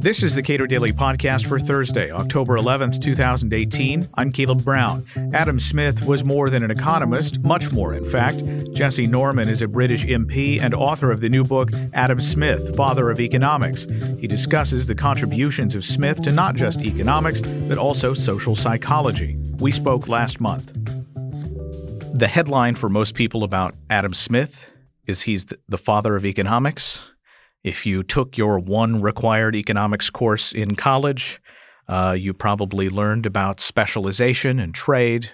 This is the Cato Daily Podcast for Thursday, October 11th, 2018. I'm Caleb Brown. Adam Smith was more than an economist, much more, in fact. Jesse Norman is a British MP and author of the new book, Adam Smith, Father of Economics. He discusses the contributions of Smith to not just economics, but also social psychology. We spoke last month. The headline for most people about Adam Smith is he's the father of economics. If you took your one required economics course in college, uh, you probably learned about specialization and trade.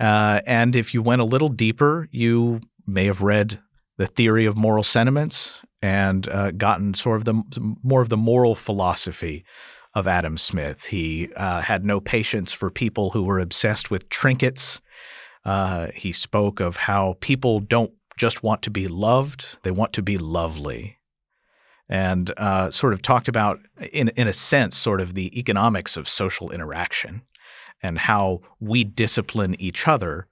Uh, and if you went a little deeper, you may have read the theory of moral sentiments and uh, gotten sort of the more of the moral philosophy of Adam Smith. He uh, had no patience for people who were obsessed with trinkets. Uh, he spoke of how people don't just want to be loved; they want to be lovely and uh, sort of talked about, in in a sense, sort of the economics of social interaction and how we discipline each other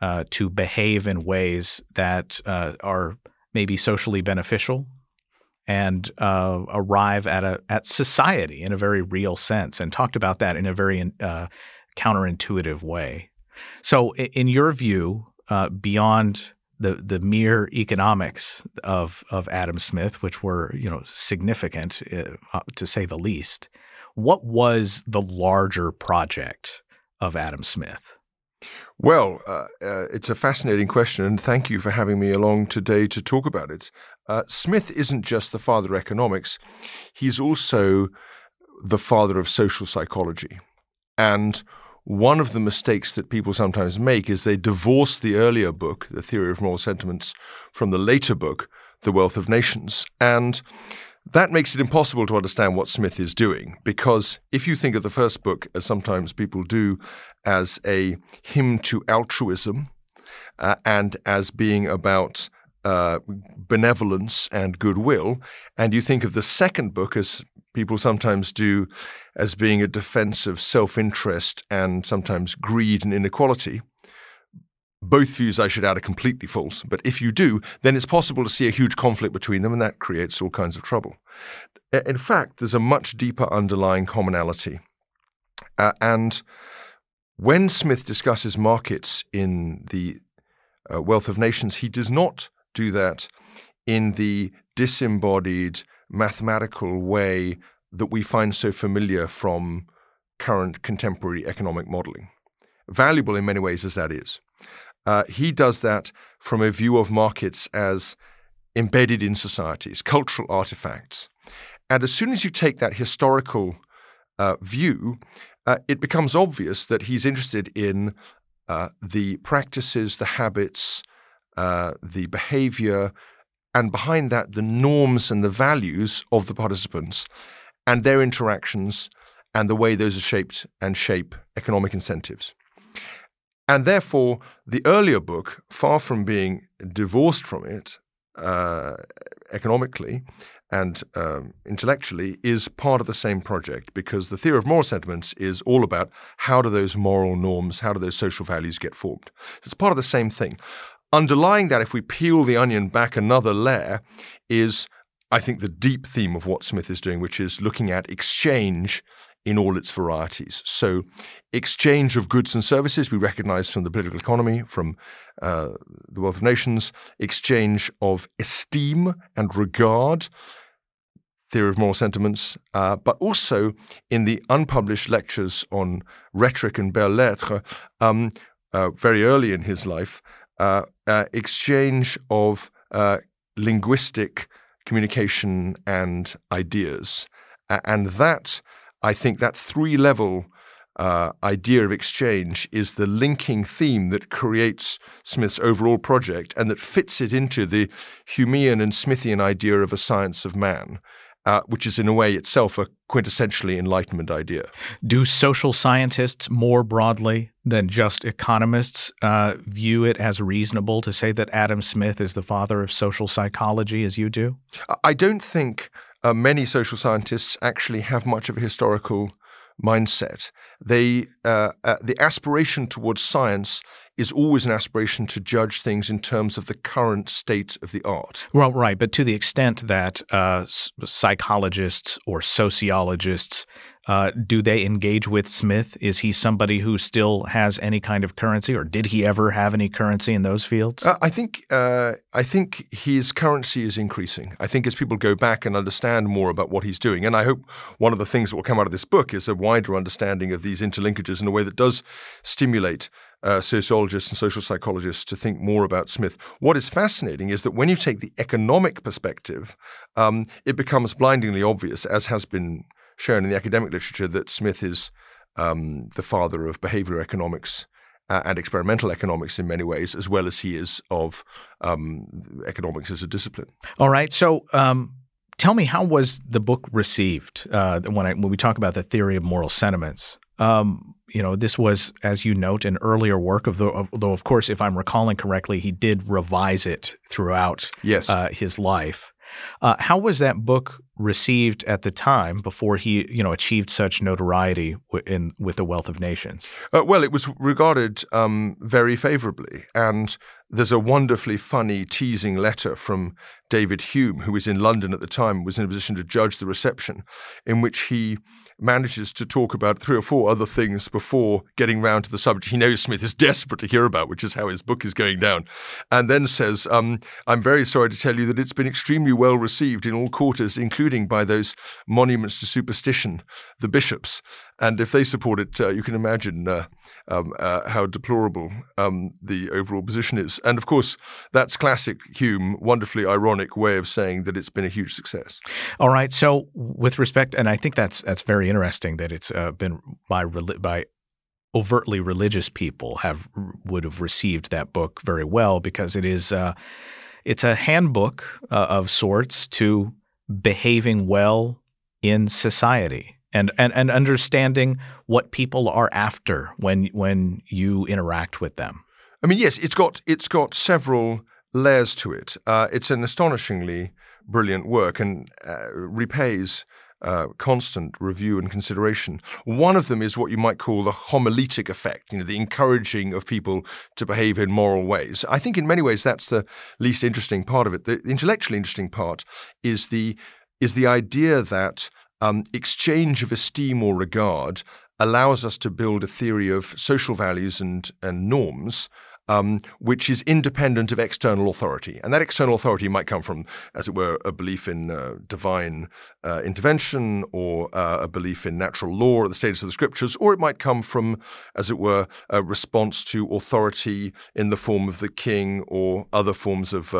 uh, to behave in ways that uh, are maybe socially beneficial and uh, arrive at a at society in a very real sense, and talked about that in a very uh, counterintuitive way. So, in your view, uh, beyond the the mere economics of of Adam Smith, which were you know significant uh, to say the least. What was the larger project of Adam Smith? Well, uh, uh, it's a fascinating question, and thank you for having me along today to talk about it. Uh, Smith isn't just the father of economics; he's also the father of social psychology, and one of the mistakes that people sometimes make is they divorce the earlier book, The Theory of Moral Sentiments, from the later book, The Wealth of Nations. And that makes it impossible to understand what Smith is doing, because if you think of the first book, as sometimes people do, as a hymn to altruism uh, and as being about uh, benevolence and goodwill, and you think of the second book as people sometimes do as being a defense of self interest and sometimes greed and inequality. Both views I should add are completely false, but if you do, then it's possible to see a huge conflict between them, and that creates all kinds of trouble. In fact, there's a much deeper underlying commonality. Uh, and when Smith discusses markets in the uh, Wealth of Nations, he does not do that in the disembodied mathematical way that we find so familiar from current contemporary economic modeling. Valuable in many ways as that is. Uh, he does that from a view of markets as embedded in societies, cultural artifacts. And as soon as you take that historical uh, view, uh, it becomes obvious that he's interested in uh, the practices, the habits, uh, the behavior, and behind that, the norms and the values of the participants and their interactions and the way those are shaped and shape economic incentives. And therefore, the earlier book, far from being divorced from it uh, economically and um, intellectually, is part of the same project because the theory of moral sentiments is all about how do those moral norms, how do those social values get formed. It's part of the same thing. Underlying that, if we peel the onion back another layer, is I think, the deep theme of what Smith is doing, which is looking at exchange in all its varieties. So, exchange of goods and services we recognize from the political economy, from uh, the wealth of nations, exchange of esteem and regard, theory of moral sentiments, uh, but also in the unpublished lectures on rhetoric and belles lettres, um, uh, very early in his life, uh, uh, exchange of uh, linguistic communication and ideas. And that, I think, that three level uh, idea of exchange is the linking theme that creates Smith's overall project and that fits it into the Humean and Smithian idea of a science of man uh, which is in a way itself a quintessentially Enlightenment idea. Do social scientists more broadly than just economists uh, view it as reasonable to say that Adam Smith is the father of social psychology as you do? I don't think uh, many social scientists actually have much of a historical mindset. They uh, uh, the aspiration towards science is always an aspiration to judge things in terms of the current state of the art. Well, right, but to the extent that uh, psychologists or sociologists uh, do they engage with Smith? Is he somebody who still has any kind of currency, or did he ever have any currency in those fields? Uh, I think uh, I think his currency is increasing. I think as people go back and understand more about what he's doing, and I hope one of the things that will come out of this book is a wider understanding of these interlinkages in a way that does stimulate uh, sociologists and social psychologists to think more about Smith. What is fascinating is that when you take the economic perspective, um, it becomes blindingly obvious, as has been shown in the academic literature that Smith is um, the father of behavioral economics uh, and experimental economics in many ways, as well as he is of um, economics as a discipline. All right. So, um, tell me, how was the book received uh, when I, when we talk about the theory of moral sentiments? Um, you know, this was, as you note, an earlier work of the, of, though, of course, if I'm recalling correctly, he did revise it throughout yes. uh, his life. Uh, how was that book received at the time before he, you know, achieved such notoriety in with the Wealth of Nations? Uh, well, it was regarded um, very favorably, and there's a wonderfully funny, teasing letter from David Hume, who was in London at the time, was in a position to judge the reception, in which he manages to talk about three or four other things before getting round to the subject he knows Smith is desperate to hear about, which is how his book is going down, and then says, um, I'm very sorry to tell you that it's been extremely well received in all quarters, including by those monuments to superstition, the bishops. And if they support it, uh, you can imagine uh, um, uh, how deplorable um, the overall position is. And of course, that's classic Hume, wonderfully ironic way of saying that it's been a huge success. All right. So, with respect, and I think that's that's very interesting that it's uh, been by by overtly religious people have would have received that book very well because it is uh, it's a handbook uh, of sorts to behaving well in society and, and, and understanding what people are after when when you interact with them. I mean, yes, it's got it's got several layers to it. Uh, it's an astonishingly brilliant work and uh, repays uh, constant review and consideration. One of them is what you might call the homiletic effect, you know, the encouraging of people to behave in moral ways. I think in many ways that's the least interesting part of it. The intellectually interesting part is the is the idea that um, exchange of esteem or regard allows us to build a theory of social values and, and norms um, which is independent of external authority. And that external authority might come from, as it were, a belief in uh, divine uh, intervention or uh, a belief in natural law or the status of the scriptures, or it might come from, as it were, a response to authority in the form of the king or other forms of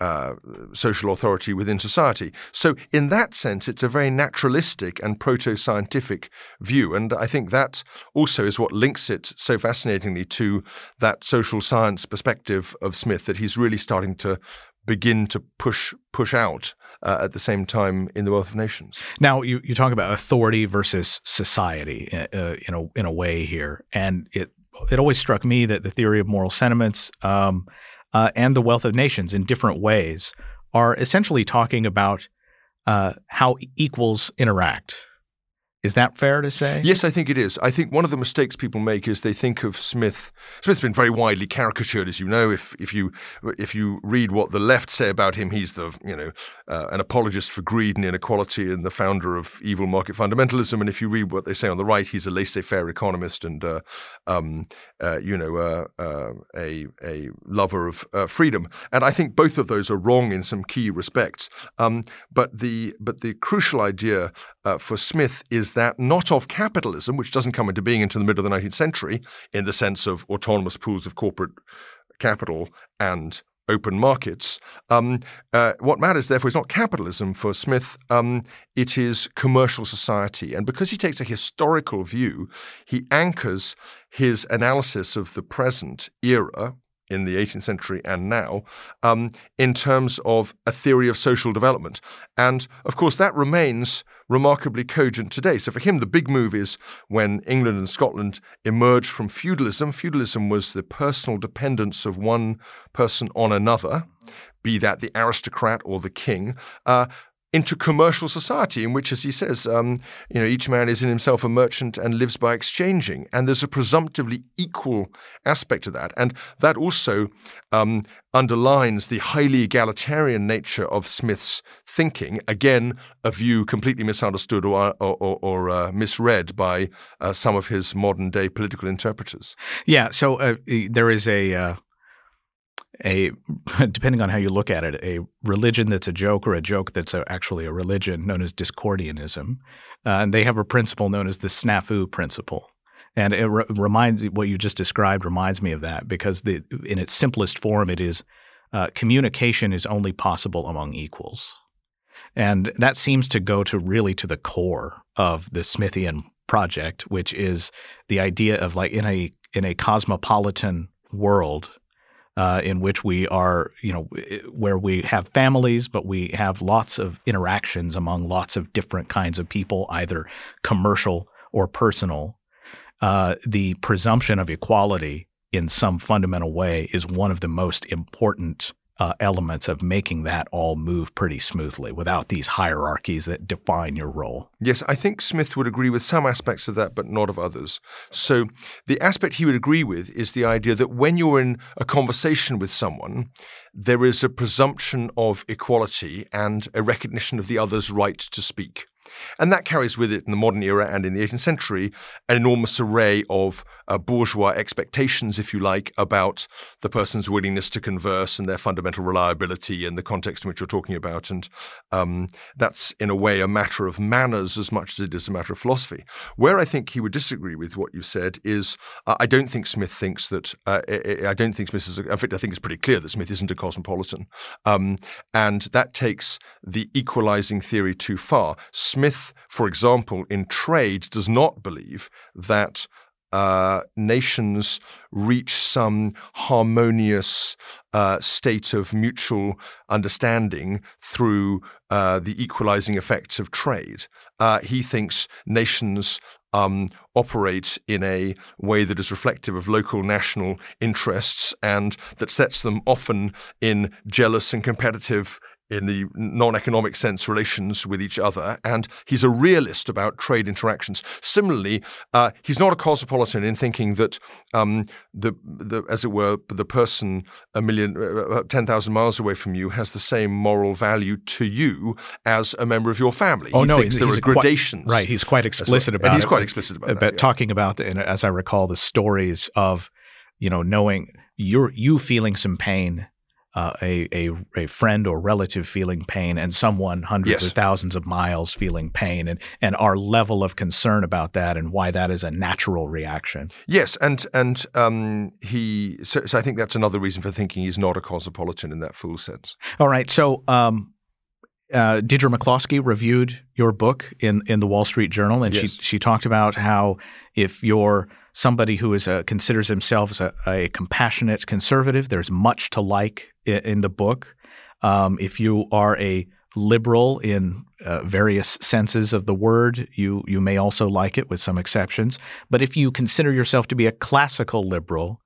uh, social authority within society. So, in that sense, it's a very naturalistic and proto scientific view. And I think that also is what links it so fascinatingly to that social science perspective of Smith that he's really starting to begin to push push out uh, at the same time in the Wealth of Nations. Now, you, you talk about authority versus society uh, uh in a in a way here, and it it always struck me that the theory of moral sentiments um, uh, and the wealth of nations in different ways are essentially talking about uh, how equals interact. Is that fair to say? Yes, I think it is. I think one of the mistakes people make is they think of Smith. Smith's been very widely caricatured, as you know. If if you if you read what the left say about him, he's the you know uh, an apologist for greed and inequality and the founder of evil market fundamentalism. And if you read what they say on the right, he's a laissez-faire economist and uh, um, uh, you know uh, uh, a a lover of uh, freedom. And I think both of those are wrong in some key respects. Um, but the but the crucial idea for Smith is that not of capitalism, which doesn't come into being until the middle of the 19th century in the sense of autonomous pools of corporate capital and open markets. Um, uh, what matters, therefore, is not capitalism for Smith, um, it is commercial society. And because he takes a historical view, he anchors his analysis of the present era, in the 18th century and now um, in terms of a theory of social development. And of course, that remains remarkably cogent today. So for him, the big move is when England and Scotland emerged from feudalism. Feudalism was the personal dependence of one person on another, be that the aristocrat or the king. Uh, into commercial society in which, as he says, um, you know, each man is in himself a merchant and lives by exchanging. And there's a presumptively equal aspect to that. And that also um, underlines the highly egalitarian nature of Smith's thinking. Again, a view completely misunderstood or, or, or, or uh, misread by uh, some of his modern day political interpreters. Yeah. So uh, there is a uh, a depending on how you look at it, a religion that's a joke or a joke that's a, actually a religion known as Discordianism, uh, and they have a principle known as the snafu principle. And it re- reminds what you just described reminds me of that because the in its simplest form, it is uh, communication is only possible among equals, and that seems to go to really to the core of the Smithian project, which is the idea of like in a in a cosmopolitan world uh, in which we are, you know, where we have families, but we have lots of interactions among lots of different kinds of people, either commercial or personal. Uh, the presumption of equality in some fundamental way is one of the most important uh, elements of making that all move pretty smoothly without these hierarchies that define your role. Yes, I think Smith would agree with some aspects of that, but not of others. So, the aspect he would agree with is the idea that when you're in a conversation with someone, there is a presumption of equality and a recognition of the other's right to speak. And that carries with it in the modern era and in the 18th century an enormous array of uh, bourgeois expectations, if you like, about the person's willingness to converse and their fundamental reliability and the context in which you're talking about. And um, that's, in a way, a matter of manners as much as it is a matter of philosophy. Where I think he would disagree with what you said is uh, I don't think Smith thinks that, uh, I don't think Smith is, a, in fact, I think it's pretty clear that Smith isn't a cosmopolitan. Um, and that takes the equalizing theory too far. Smith, for example, in trade, does not believe that uh, nations reach some harmonious uh, state of mutual understanding through uh, the equalizing effects of trade. Uh, he thinks nations um, operate in a way that is reflective of local national interests and that sets them often in jealous and competitive in the non-economic sense relations with each other, and he's a realist about trade interactions. Similarly, uh, he's not a cosmopolitan in thinking that um, the, the, as it were, the person a million, uh, uh ten thousand miles away from you has the same moral value to you as a member of your family. Oh he no, thinks there are gradations. Quite, right, he's quite explicit well. about. And he's it, quite explicit about, about that, yeah. talking about, and as I recall, the stories of, you know, knowing you're you feeling some pain uh, a, a, a friend or relative feeling pain and someone hundreds yes. or thousands of miles feeling pain and, and our level of concern about that and why that is a natural reaction. Yes, and and um, he so, so I think that's another reason for thinking he's not a cosmopolitan in that full sense. All right, so um, uh, Deirdre McCloskey reviewed your book in, in the Wall Street Journal, and yes. she she talked about how if you're somebody who is a, considers themselves a, a, compassionate conservative, there's much to like in, the book. Um, if you are a liberal in uh, various senses of the word, you you may also like it with some exceptions. But if you consider yourself to be a classical liberal,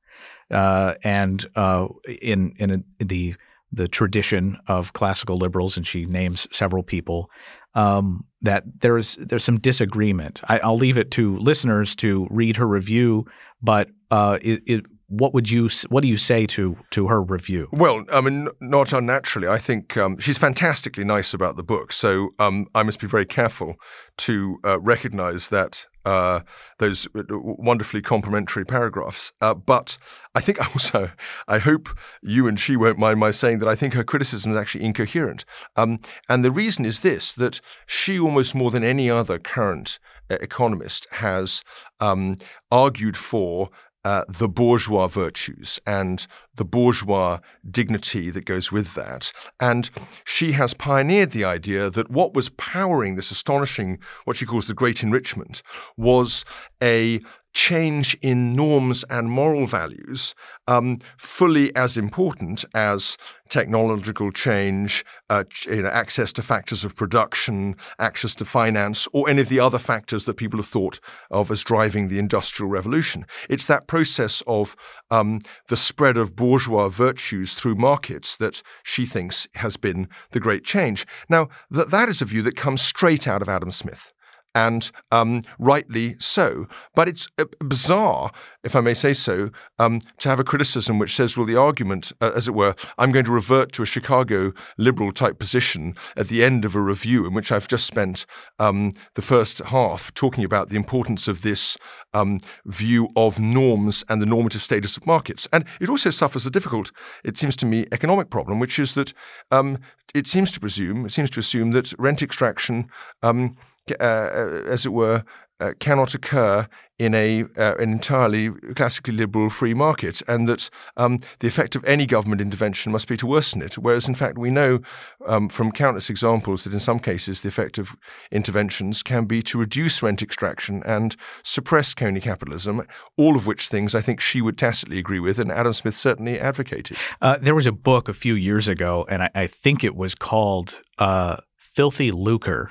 uh, and uh, in in, a, the the tradition of classical liberals, and she names several people, um, that there's there's some disagreement. I, will leave it to listeners to read her review, but uh, it, it, what would you what do you say to to her review? Well, I mean, not unnaturally, I think um, she's fantastically nice about the book. So um, I must be very careful to uh, recognise that uh, those wonderfully complimentary paragraphs. Uh, but I think also, I hope you and she won't mind my saying that I think her criticism is actually incoherent. Um, and the reason is this: that she, almost more than any other current uh, economist, has um, argued for uh, the bourgeois virtues and the bourgeois dignity that goes with that. And she has pioneered the idea that what was powering this astonishing, what she calls the great enrichment, was a change in norms and moral values um, fully as important as technological change, uh, you know, access to factors of production, access to finance, or any of the other factors that people have thought of as driving the Industrial Revolution. It's that process of um, the spread of bourgeois virtues through markets that she thinks has been the great change. Now, that, that is a view that comes straight out of Adam Smith and um, rightly so. But it's uh, bizarre, if I may say so, um, to have a criticism which says, well, the argument, uh, as it were, I'm going to revert to a Chicago liberal type position at the end of a review in which I've just spent um, the first half talking about the importance of this um, view of norms and the normative status of markets. And it also suffers a difficult, it seems to me, economic problem, which is that um, it seems to presume, it seems to assume that rent extraction um, uh, uh, as it were, uh, cannot occur in a uh, an entirely classically liberal free market, and that um, the effect of any government intervention must be to worsen it. Whereas, in fact, we know um, from countless examples that in some cases the effect of interventions can be to reduce rent extraction and suppress crony capitalism. All of which things I think she would tacitly agree with, and Adam Smith certainly advocated. Uh, there was a book a few years ago, and I, I think it was called uh, "Filthy Lucre."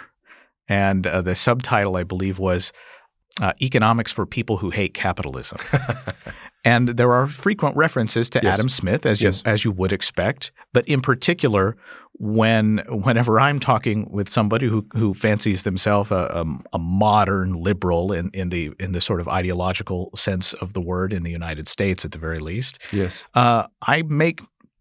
And uh, the subtitle, I believe, was uh, Economics for People Who Hate Capitalism. and there are frequent references to yes. Adam Smith, as yes. you as you would expect. But in particular, when whenever I'm talking with somebody who who fancies themselves a, a, a, modern liberal in, in the in the sort of ideological sense of the word in the United States, at the very least, yes, uh, I make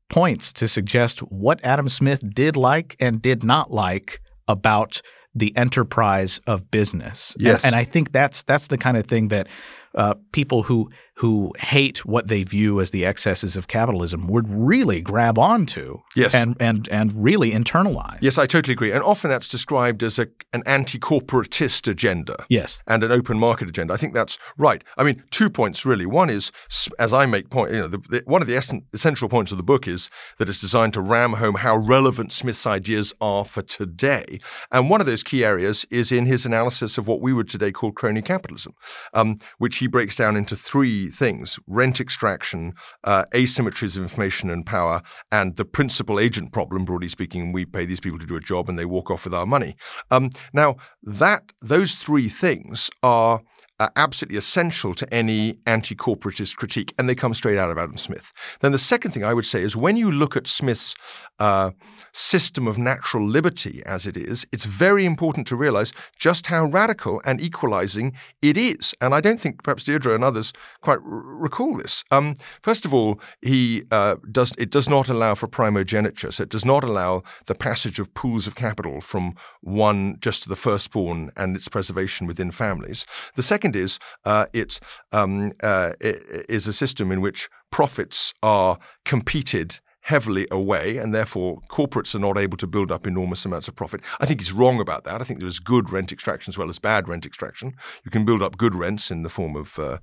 points to suggest what Adam Smith did like and did not like about the enterprise of business. Yes. And, and I think that's that's the kind of thing that uh, people who who hate what they view as the excesses of capitalism would really grab onto yes. and, and, and really internalize. Yes, I totally agree. And often that's described as a, an anti corporatist agenda. Yes. And an open market agenda. I think that's right. I mean, two points really. One is, as I make point, you know, the, the, one of the essential points of the book is that it's designed to ram home how relevant Smith's ideas are for today. And one of those key areas is in his analysis of what we would today call crony capitalism, um, which he breaks down into three things rent extraction, uh, asymmetries of information and power, and the principal agent problem, broadly speaking. We pay these people to do a job and they walk off with our money. Um, now, that those three things are are absolutely essential to any anti corporatist critique, and they come straight out of Adam Smith. Then the second thing I would say is when you look at Smith's uh, system of natural liberty as it is, it's very important to realize just how radical and equalizing it is. And I don't think perhaps Deirdre and others quite r- recall this. Um, first of all, he uh, does it does not allow for primogeniture, so it does not allow the passage of pools of capital from one just to the firstborn and its preservation within families. The second is uh, it, um, uh, it is a system in which profits are competed heavily away, and therefore corporates are not able to build up enormous amounts of profit. I think he's wrong about that. I think there is good rent extraction as well as bad rent extraction. You can build up good rents in the form of uh,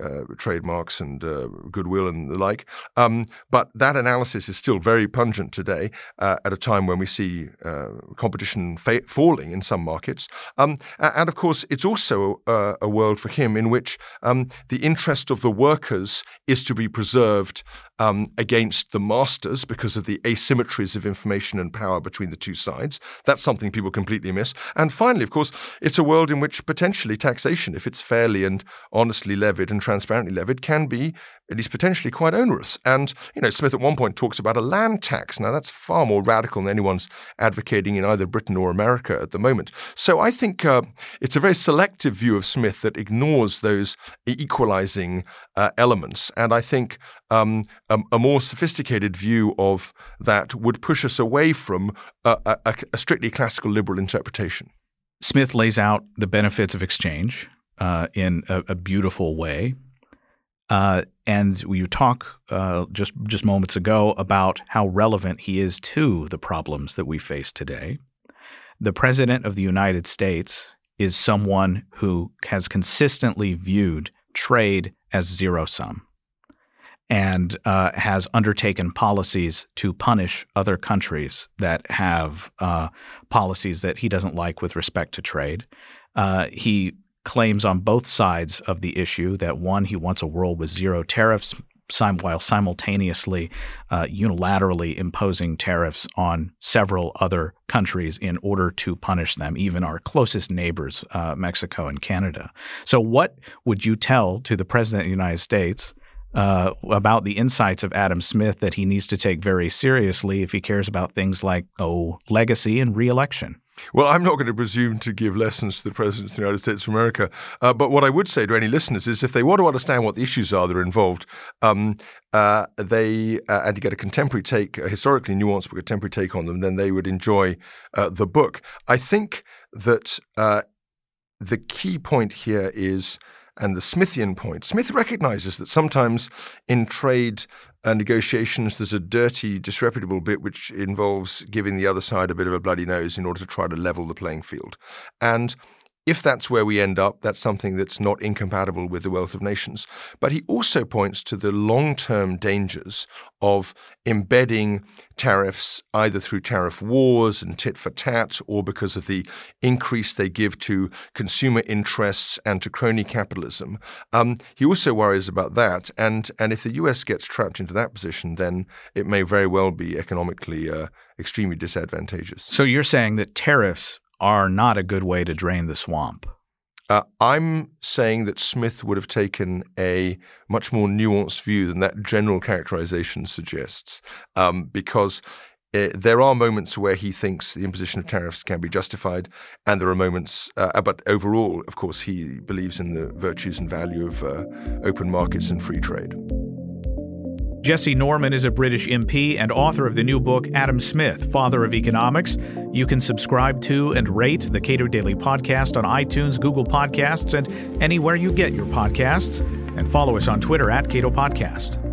uh, trademarks and uh, goodwill and the like. Um, but that analysis is still very pungent today uh, at a time when we see uh, competition fa- falling in some markets. Um, and of course, it's also uh, a world for him in which um, the interest of the workers is to be preserved um, against the masters because of the asymmetries of information and power between the two sides. That's something people completely miss. And finally, of course, it's a world in which potentially taxation, if it's fairly and honestly levied and transparently levied, can be at least potentially quite onerous. And, you know, Smith at one point talks about a land tax. Now, that's far more radical than anyone's advocating in either Britain or America at the moment. So I think uh, it's a very selective view of Smith that ignores those equalizing uh, elements. And I think um, a, a, more sophisticated view of that would push us away from a, a, a strictly classical liberal interpretation. Smith lays out the benefits of exchange uh, in a, beautiful way. Uh, and you talk uh, just just moments ago about how relevant he is to the problems that we face today. The president of the United States is someone who has consistently viewed trade as zero sum and uh, has undertaken policies to punish other countries that have uh, policies that he doesn't like with respect to trade. Uh, he claims on both sides of the issue that one, he wants a world with zero tariffs, sim- while simultaneously uh, unilaterally imposing tariffs on several other countries in order to punish them, even our closest neighbors, uh, Mexico and Canada. So, what would you tell to the President of the United States? Uh, about the insights of Adam Smith that he needs to take very seriously if he cares about things like, oh, legacy and reelection. Well, I'm not going to presume to give lessons to the President of the United States of America. Uh, but what I would say to any listeners is if they want to understand what the issues are that are involved, um, uh, they uh, and to get a contemporary take, a historically nuanced but contemporary take on them, then they would enjoy uh, the book. I think that uh, the key point here is and the Smithian point. Smith recognizes that sometimes in trade uh, negotiations, there's a dirty, disreputable bit which involves giving the other side a bit of a bloody nose in order to try to level the playing field. And if that's where we end up, that's something that's not incompatible with the wealth of nations. But he also points to the long term dangers of embedding tariffs either through tariff wars and tit for tat or because of the increase they give to consumer interests and to crony capitalism. Um, he also worries about that. And, and if the US gets trapped into that position, then it may very well be economically uh, extremely disadvantageous. So you're saying that tariffs are not a good way to drain the swamp. Uh, I'm saying that Smith would have taken a much more nuanced view than that general characterization suggests, um, because uh, there are moments where he thinks the imposition of tariffs can be justified, and there are moments, uh, but overall, of course, he believes in the virtues and value of uh, open markets and free trade. Jesse Norman is a British MP and author of the new book Adam Smith, Father of Economics. You can subscribe to and rate the Cato Daily Podcast on iTunes, Google Podcasts, and anywhere you get your podcasts. And follow us on Twitter at Cato Podcast.